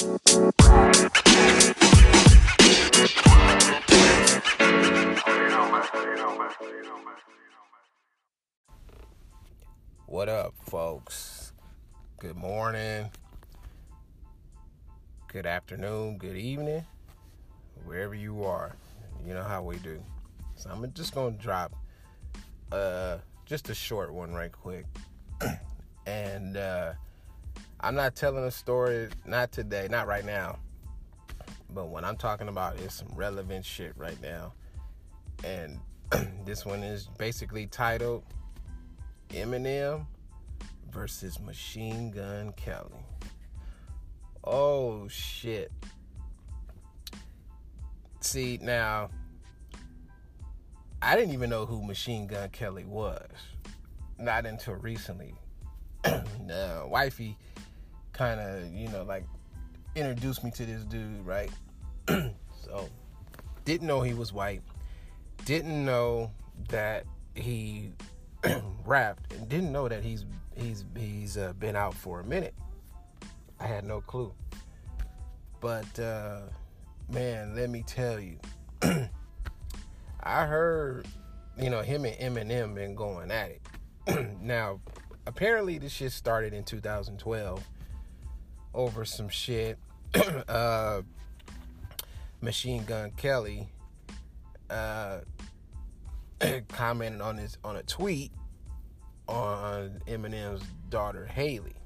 What up, folks? Good morning, good afternoon, good evening, wherever you are. You know how we do. So I'm just gonna drop uh just a short one right quick. and uh I'm not telling a story not today, not right now. But what I'm talking about is some relevant shit right now. And this one is basically titled Eminem versus Machine Gun Kelly. Oh shit. See, now I didn't even know who Machine Gun Kelly was. Not until recently. now, wifey kind of, you know, like introduced me to this dude, right? so, didn't know he was white. Didn't know that he rapped and didn't know that he's he's he's uh, been out for a minute. I had no clue. But uh, man, let me tell you, I heard you know him and Eminem been going at it. now, apparently this shit started in 2012 over some shit. uh, Machine Gun Kelly uh, commented on his on a tweet on Eminem's daughter Hailie,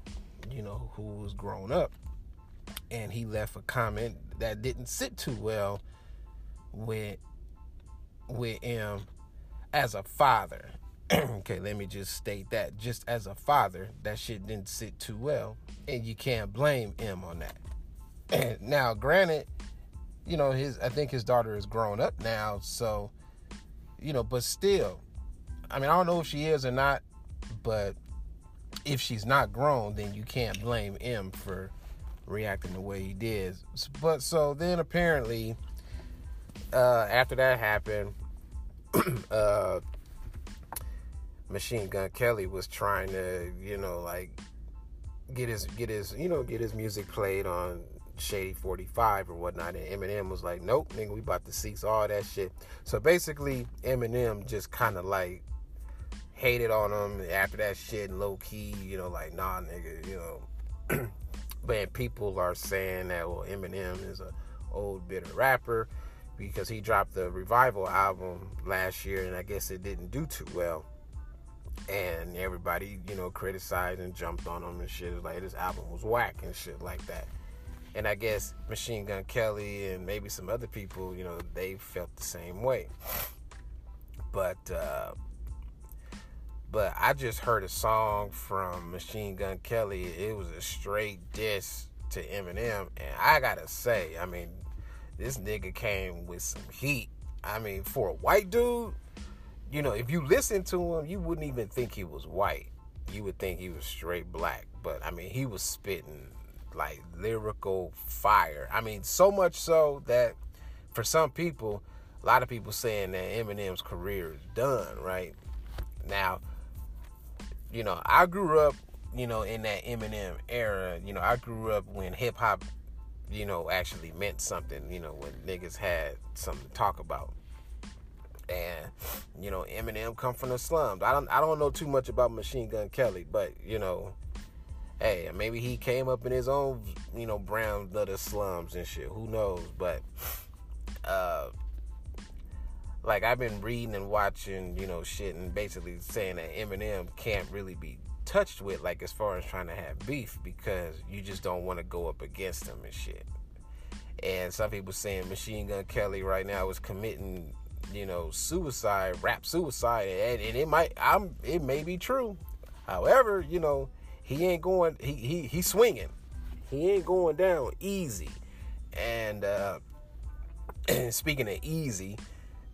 you know, who was grown up, and he left a comment that didn't sit too well with with him as a father. okay, let me just state that. Just as a father, that shit didn't sit too well, and you can't blame him on that. now, granted, you know his. I think his daughter is grown up now, so you know, but still, I mean, I don't know if she is or not, but if she's not grown, then you can't blame him for reacting the way he did. But so then apparently, uh, after that happened, uh, Machine Gun Kelly was trying to, you know, like get his get his you know get his music played on Shady 45 or whatnot. And Eminem was like, nope, nigga, we about to cease all that shit. So basically, Eminem just kind of like hated on him after that shit and low key, you know, like, nah, nigga, you know. but people are saying that, well, Eminem is a old bitter rapper because he dropped the Revival album last year and I guess it didn't do too well. And everybody, you know, criticized and jumped on him and shit. Like this album was whack and shit like that and I guess Machine Gun Kelly and maybe some other people, you know, they felt the same way. But uh, but I just heard a song from Machine Gun Kelly. It was a straight diss to Eminem, and I gotta say, I mean, this nigga came with some heat. I mean, for a white dude, you know, if you listen to him, you wouldn't even think he was white. You would think he was straight black. But I mean, he was spitting like lyrical fire. I mean, so much so that for some people, a lot of people saying that Eminem's career is done, right? Now, you know, I grew up, you know, in that Eminem era. You know, I grew up when hip hop, you know, actually meant something, you know, when niggas had something to talk about. And, you know, Eminem come from the slums. I don't I don't know too much about Machine Gun Kelly, but, you know, hey, maybe he came up in his own, you know, brown leather slums and shit. Who knows? But uh like I've been reading and watching, you know, shit and basically saying that Eminem can't really be touched with like as far as trying to have beef because you just don't want to go up against him and shit. And some people saying Machine Gun Kelly right now is committing, you know, suicide, rap suicide, and, and it might, I'm, it may be true. However, you know, he ain't going. He he he's swinging. He ain't going down easy. And uh, speaking of easy,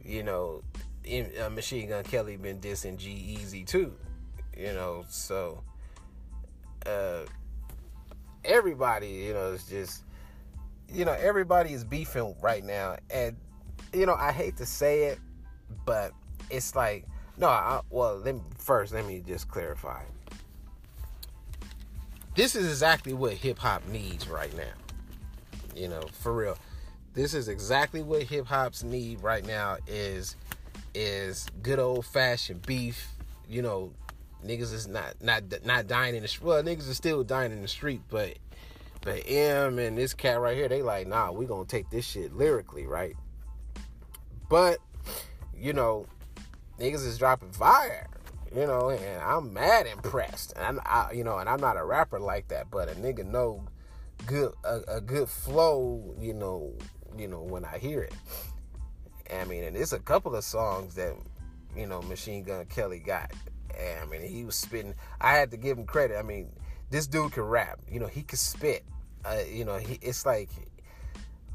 you know, in, uh, Machine Gun Kelly been dissing G-Eazy too. You know, so uh, everybody, you know, is just you know everybody is beefing right now, and you know I hate to say it, but it's like no. I, well, let me, first let me just clarify this is exactly what hip hop needs right now. You know, for real. This is exactly what hip hops need right now is is good old fashioned beef. You know, niggas is not not not dying in the street. Well, niggas is still dying in the street, but but M and this cat right here, they like, nah, we gonna take this shit lyrically, right? But you know, niggas is dropping fire, you know, and I'm mad impressed. And I, you know, and I'm not a rapper like that, but a nigga know good a, a good flow, you know, you know when I hear it. I mean, and it's a couple of songs that you know Machine Gun Kelly got. And, I mean, he was spitting. I had to give him credit. I mean, this dude can rap. You know, he can spit. Uh, you know, he it's like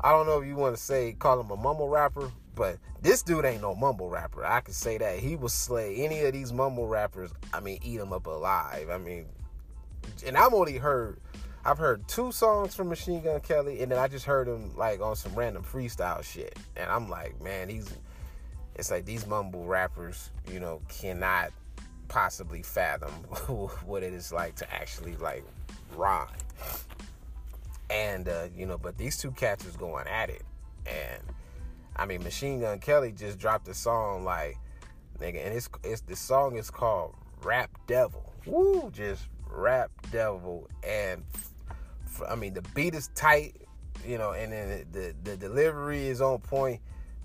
I don't know if you want to say call him a mumble rapper, but this dude ain't no mumble rapper. I can say that he will slay any of these mumble rappers. I mean, eat them up alive. I mean, and I've only heard I've heard two songs from Machine Gun Kelly, and then I just heard him like on some random freestyle shit, and I'm like, man, he's. It's like these mumble rappers, you know, cannot possibly fathom what it is like to actually like rhyme. And uh, you know, but these two cats is going at it, and I mean, Machine Gun Kelly just dropped a song like, nigga, and it's it's the song is called Rap Devil. Woo, just Rap Devil, and I mean the beat is tight, you know, and then the the, the delivery is on point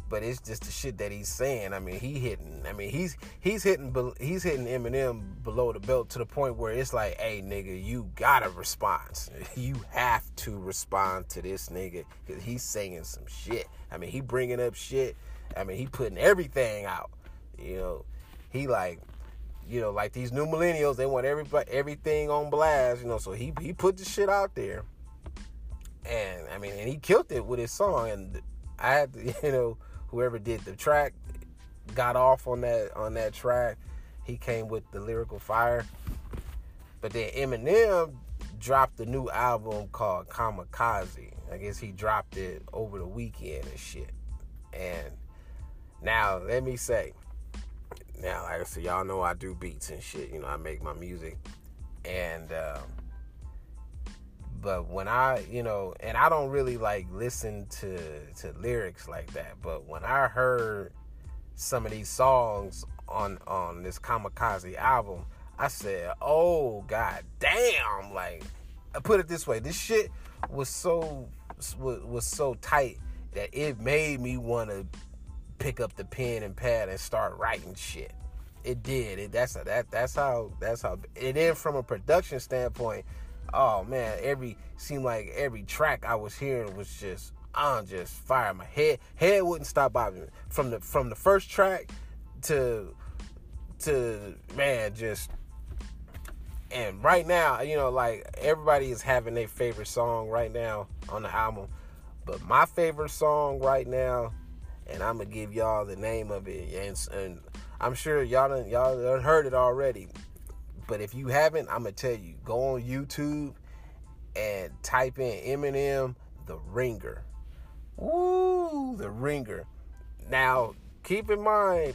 but it's just the shit that he's saying. I mean, he hitting. I mean, he's he's hitting he's hitting Eminem below the belt to the point where it's like, hey, nigga, you gotta respond. You have to respond to this nigga because he's saying some shit. I mean, he bringing up shit. I mean, he putting everything out. You know, he like. You know, like these new millennials, they want everybody everything on blast. You know, so he he put the shit out there, and I mean, and he killed it with his song. And I had to, you know, whoever did the track got off on that on that track. He came with the lyrical fire. But then Eminem dropped a new album called Kamikaze. I guess he dropped it over the weekend and shit. And now let me say, now like I said, y'all know I do beats and shit. You know, I make my music, and um, but when I, you know, and I don't really like listen to to lyrics like that, but when I heard some of these songs on on this Kamikaze album, I said, "Oh god damn!" Like, I put it this way: this shit was so was, so tight that it made me want to pick up the pen and pad and start writing shit. It did. It, that's that. That's how. That's how. And then from a production standpoint, oh man, every seemed like every track I was hearing was just on just fire. My head head wouldn't stop bobbing from the from the first track to to man just and right now you know like everybody is having their favorite song right now on the album but my favorite song right now and i'm gonna give y'all the name of it and, and i'm sure y'all done, y'all done heard it already but if you haven't, I'm gonna tell you, go on YouTube and type in Eminem The Ringer. Ooh, The Ringer. Now, keep in mind,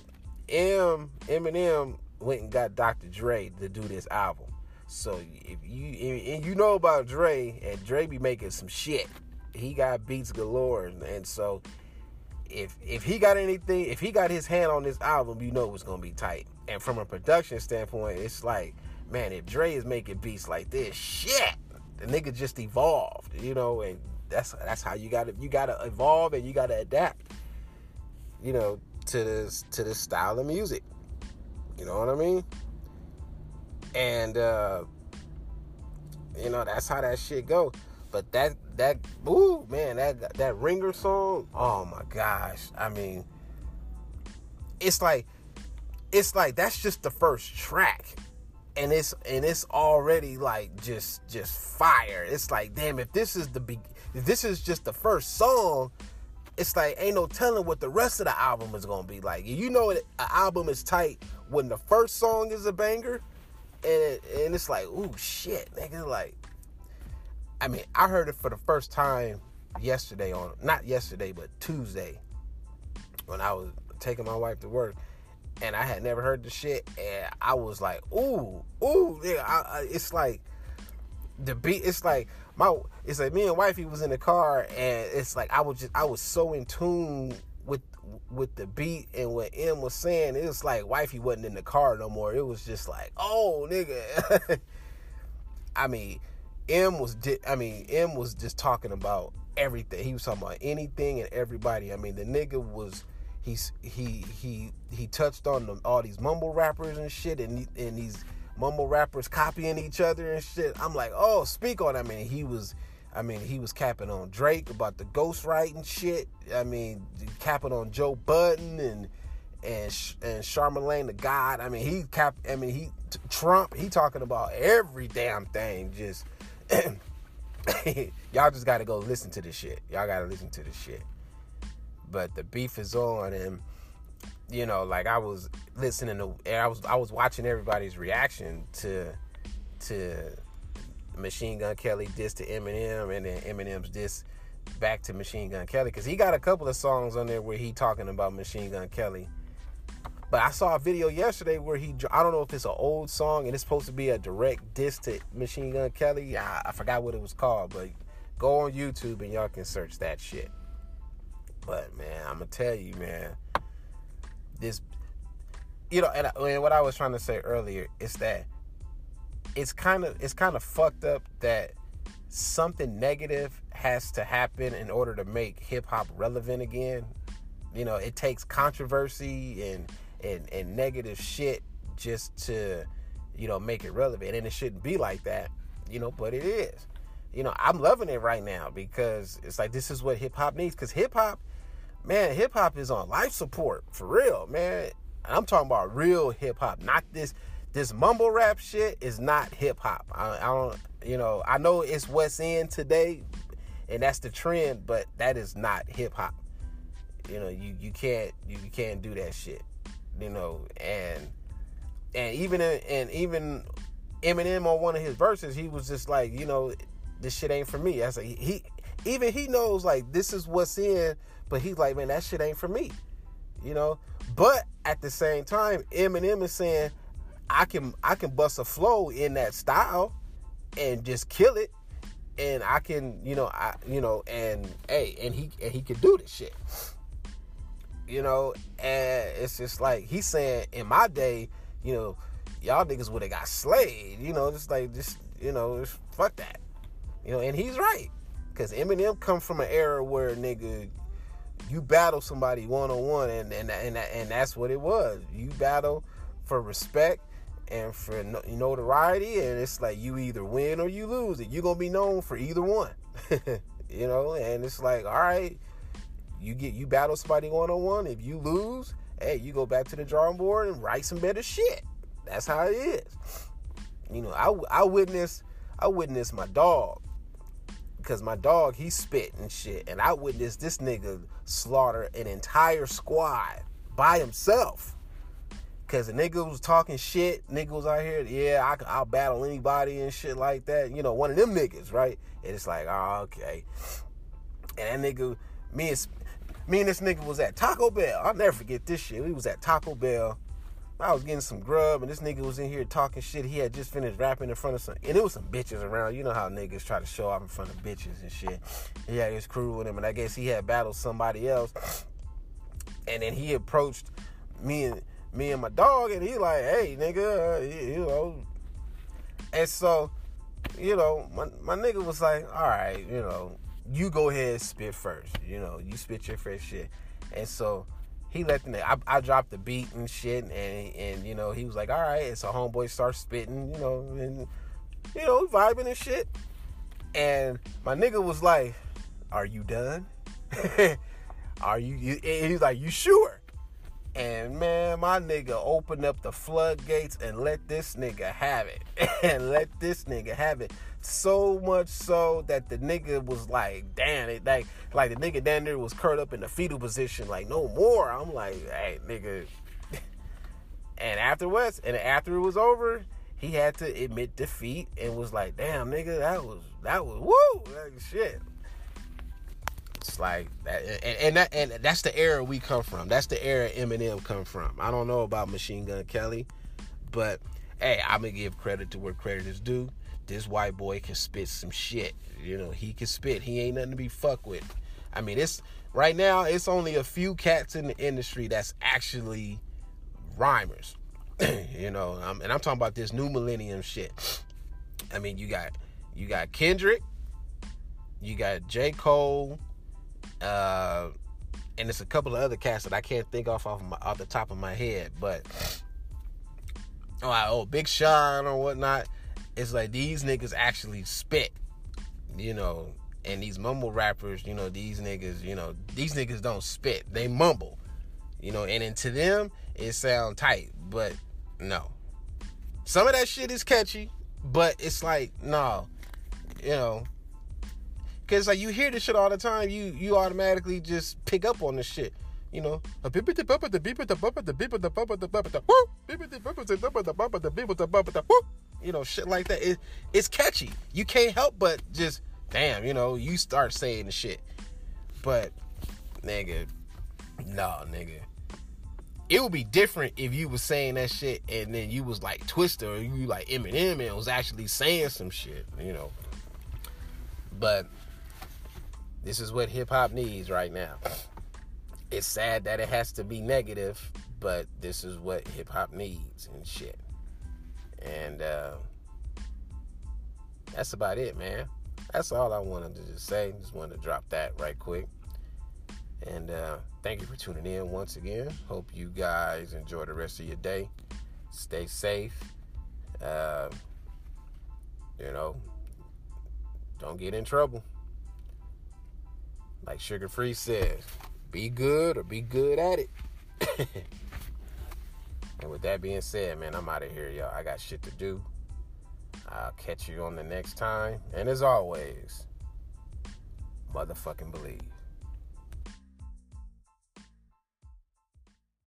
M Eminem went and got Dr. Dre to do this album. So if you and you know about Dre, and Dre be making some shit. He got beats galore, and so if if he got anything, if he got his hand on this album, you know it's gonna be tight. And from a production standpoint, it's like, man, if Dre is making beats like this, shit, the nigga just evolved, you know, and that's that's how you gotta you gotta evolve and you gotta adapt, you know, to this to this style of music. You know what I mean? And uh you know, that's how that shit go. But that that ooh man, that that ringer song, oh my gosh. I mean, it's like it's like that's just the first track. And it's and it's already like just just fire. It's like, damn, if this is the be this is just the first song, it's like ain't no telling what the rest of the album is gonna be like. You know an album is tight when the first song is a banger, and it, and it's like, ooh shit, nigga, like I mean, I heard it for the first time yesterday on not yesterday, but Tuesday when I was taking my wife to work, and I had never heard the shit, and I was like, ooh, ooh, yeah. I, I, it's like the beat. It's like my it's like me and wifey was in the car and it's like I was just I was so in tune with with the beat and what M was saying. It was like wifey wasn't in the car no more. It was just like, oh nigga. I mean, M was di- I mean, M was just talking about everything. He was talking about anything and everybody. I mean, the nigga was he's he he he touched on the, all these mumble rappers and shit and and these mumble rappers copying each other and shit. I'm like, oh, speak on. I mean, he was, I mean, he was capping on Drake about the ghostwriting shit. I mean, capping on Joe Budden and and and Charlemagne the God. I mean, he cap. I mean, he Trump. He talking about every damn thing. Just y'all just got to go listen to this shit. Y'all got to listen to this shit. But the beef is on and you know, like I was listening to, I was I was watching everybody's reaction to to Machine Gun Kelly diss to Eminem, and then Eminem's diss back to Machine Gun Kelly because he got a couple of songs on there where he talking about Machine Gun Kelly. But I saw a video yesterday where he I don't know if it's an old song and it's supposed to be a direct diss to Machine Gun Kelly. I, I forgot what it was called, but go on YouTube and y'all can search that shit. But man, I'm gonna tell you, man this you know and, and what i was trying to say earlier is that it's kind of it's kind of fucked up that something negative has to happen in order to make hip hop relevant again. You know, it takes controversy and and and negative shit just to you know make it relevant, and it shouldn't be like that. You know, but it is. You know, I'm loving it right now because it's like this is what hip hop needs. Because hip hop man, hip hop is on life support for real, man. I'm talking about real hip hop, not this this mumble rap shit is not hip hop. I, I, don't, you know, I know it's what's in today, and that's the trend, but that is not hip hop. You know, you you can't you, you can't do that shit. You know, and and even and even Eminem on one of his verses, he was just like, you know, this shit ain't for me. I said he even he knows like this is what's in but he's like, man, that shit ain't for me. You know? But at the same time, Eminem is saying, I can I can bust a flow in that style and just kill it. And I can, you know, I you know, and hey, and he and he can do this shit. You know, and it's just like he's saying in my day, you know, y'all niggas would have got slayed, you know, just like just, you know, fuck that. You know, and he's right. Cause Eminem come from an era where nigga you battle somebody one on one, and and and and that's what it was. You battle for respect and for notoriety, and it's like you either win or you lose. And you're gonna be known for either one, you know. And it's like, all right, you get you battle somebody one on one. If you lose, hey, you go back to the drawing board and write some better shit. That's how it is. You know, I I witnessed I witnessed my dog because my dog he spit and shit, and I witnessed this nigga slaughter an entire squad by himself. Cause the nigga was talking shit, nigga was out here, yeah, I, will battle anybody and shit like that. You know, one of them niggas, right? And it's like, oh, okay. And that nigga, me and me and this nigga was at Taco Bell. I'll never forget this shit. We was at Taco Bell I was getting some grub, and this nigga was in here talking shit. He had just finished rapping in front of some, and it was some bitches around. You know how niggas try to show off in front of bitches and shit. He had his crew with him, and I guess he had battled somebody else. And then he approached me and me and my dog, and he like, "Hey, nigga, uh, you know." And so, you know, my my nigga was like, "All right, you know, you go ahead and spit first. You know, you spit your first shit." And so he let the I, I dropped the beat and shit, and and you know he was like, all right, and so homeboy starts spitting, you know, and you know vibing and shit, and my nigga was like, are you done? are you? He's like, you sure? And man, my nigga opened up the floodgates and let this nigga have it. and let this nigga have it. So much so that the nigga was like, damn it, like like the nigga down there was curled up in the fetal position, like no more. I'm like, hey, nigga. and afterwards, and after it was over, he had to admit defeat and was like, damn, nigga, that was that was woo, like shit. Like that, and, and that, and that's the era we come from. That's the era Eminem come from. I don't know about Machine Gun Kelly, but hey, I'm gonna give credit to where credit is due. this white boy can spit some shit. You know, he can spit. He ain't nothing to be fucked with. I mean, it's right now. It's only a few cats in the industry that's actually rhymers. you know, and I'm talking about this new millennium shit. I mean, you got you got Kendrick, you got J Cole, uh, and it's a couple of other cats that I can't think off off, my, off the top of my head, but oh, oh, Big Sean or whatnot. It's like these niggas actually spit, you know, and these mumble rappers, you know, these niggas, you know, these niggas don't spit, they mumble, you know, and into them it sound tight, but no. Some of that shit is catchy, but it's like no, you know, because like you hear this shit all the time, you you automatically just pick up on this shit. You know, a bippity bumper the beeper the bumper the beeper the bumper the bumper the whoop bippity bumper the bumper the bumper the beeper the bumper the whoop. you know, shit like that. It, it's catchy. You can't help but just, damn, you know, you start saying the shit. But, nigga, nah, nigga. It would be different if you was saying that shit and then you was like Twista or you like Eminem and was actually saying some shit, you know. But this is what hip hop needs right now. It's sad that it has to be negative, but this is what hip hop needs and shit. And uh, that's about it, man. That's all I wanted to just say. Just wanted to drop that right quick. And uh, thank you for tuning in once again. Hope you guys enjoy the rest of your day. Stay safe. Uh, you know, don't get in trouble. Like Suga Free says, be good or be good at it. and with that being said, man, I'm out of here, y'all. I got shit to do. I'll catch you on the next time. And as always, motherfucking believe.